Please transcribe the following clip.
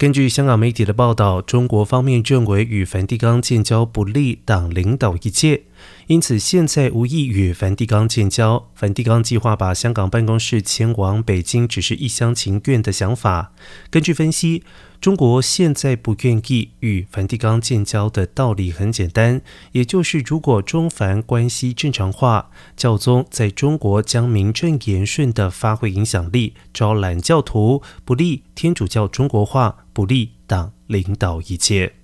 根据香港媒体的报道，中国方面认为与梵蒂冈建交不利党领导一切，因此现在无意与梵蒂冈建交。梵蒂冈计划把香港办公室迁往北京，只是一厢情愿的想法。根据分析，中国现在不愿意与梵蒂冈建交的道理很简单，也就是如果中梵关系正常化，教宗在中国将名正言顺地发挥影响力，招揽教徒，不利天主教中国化。不利党领导一切。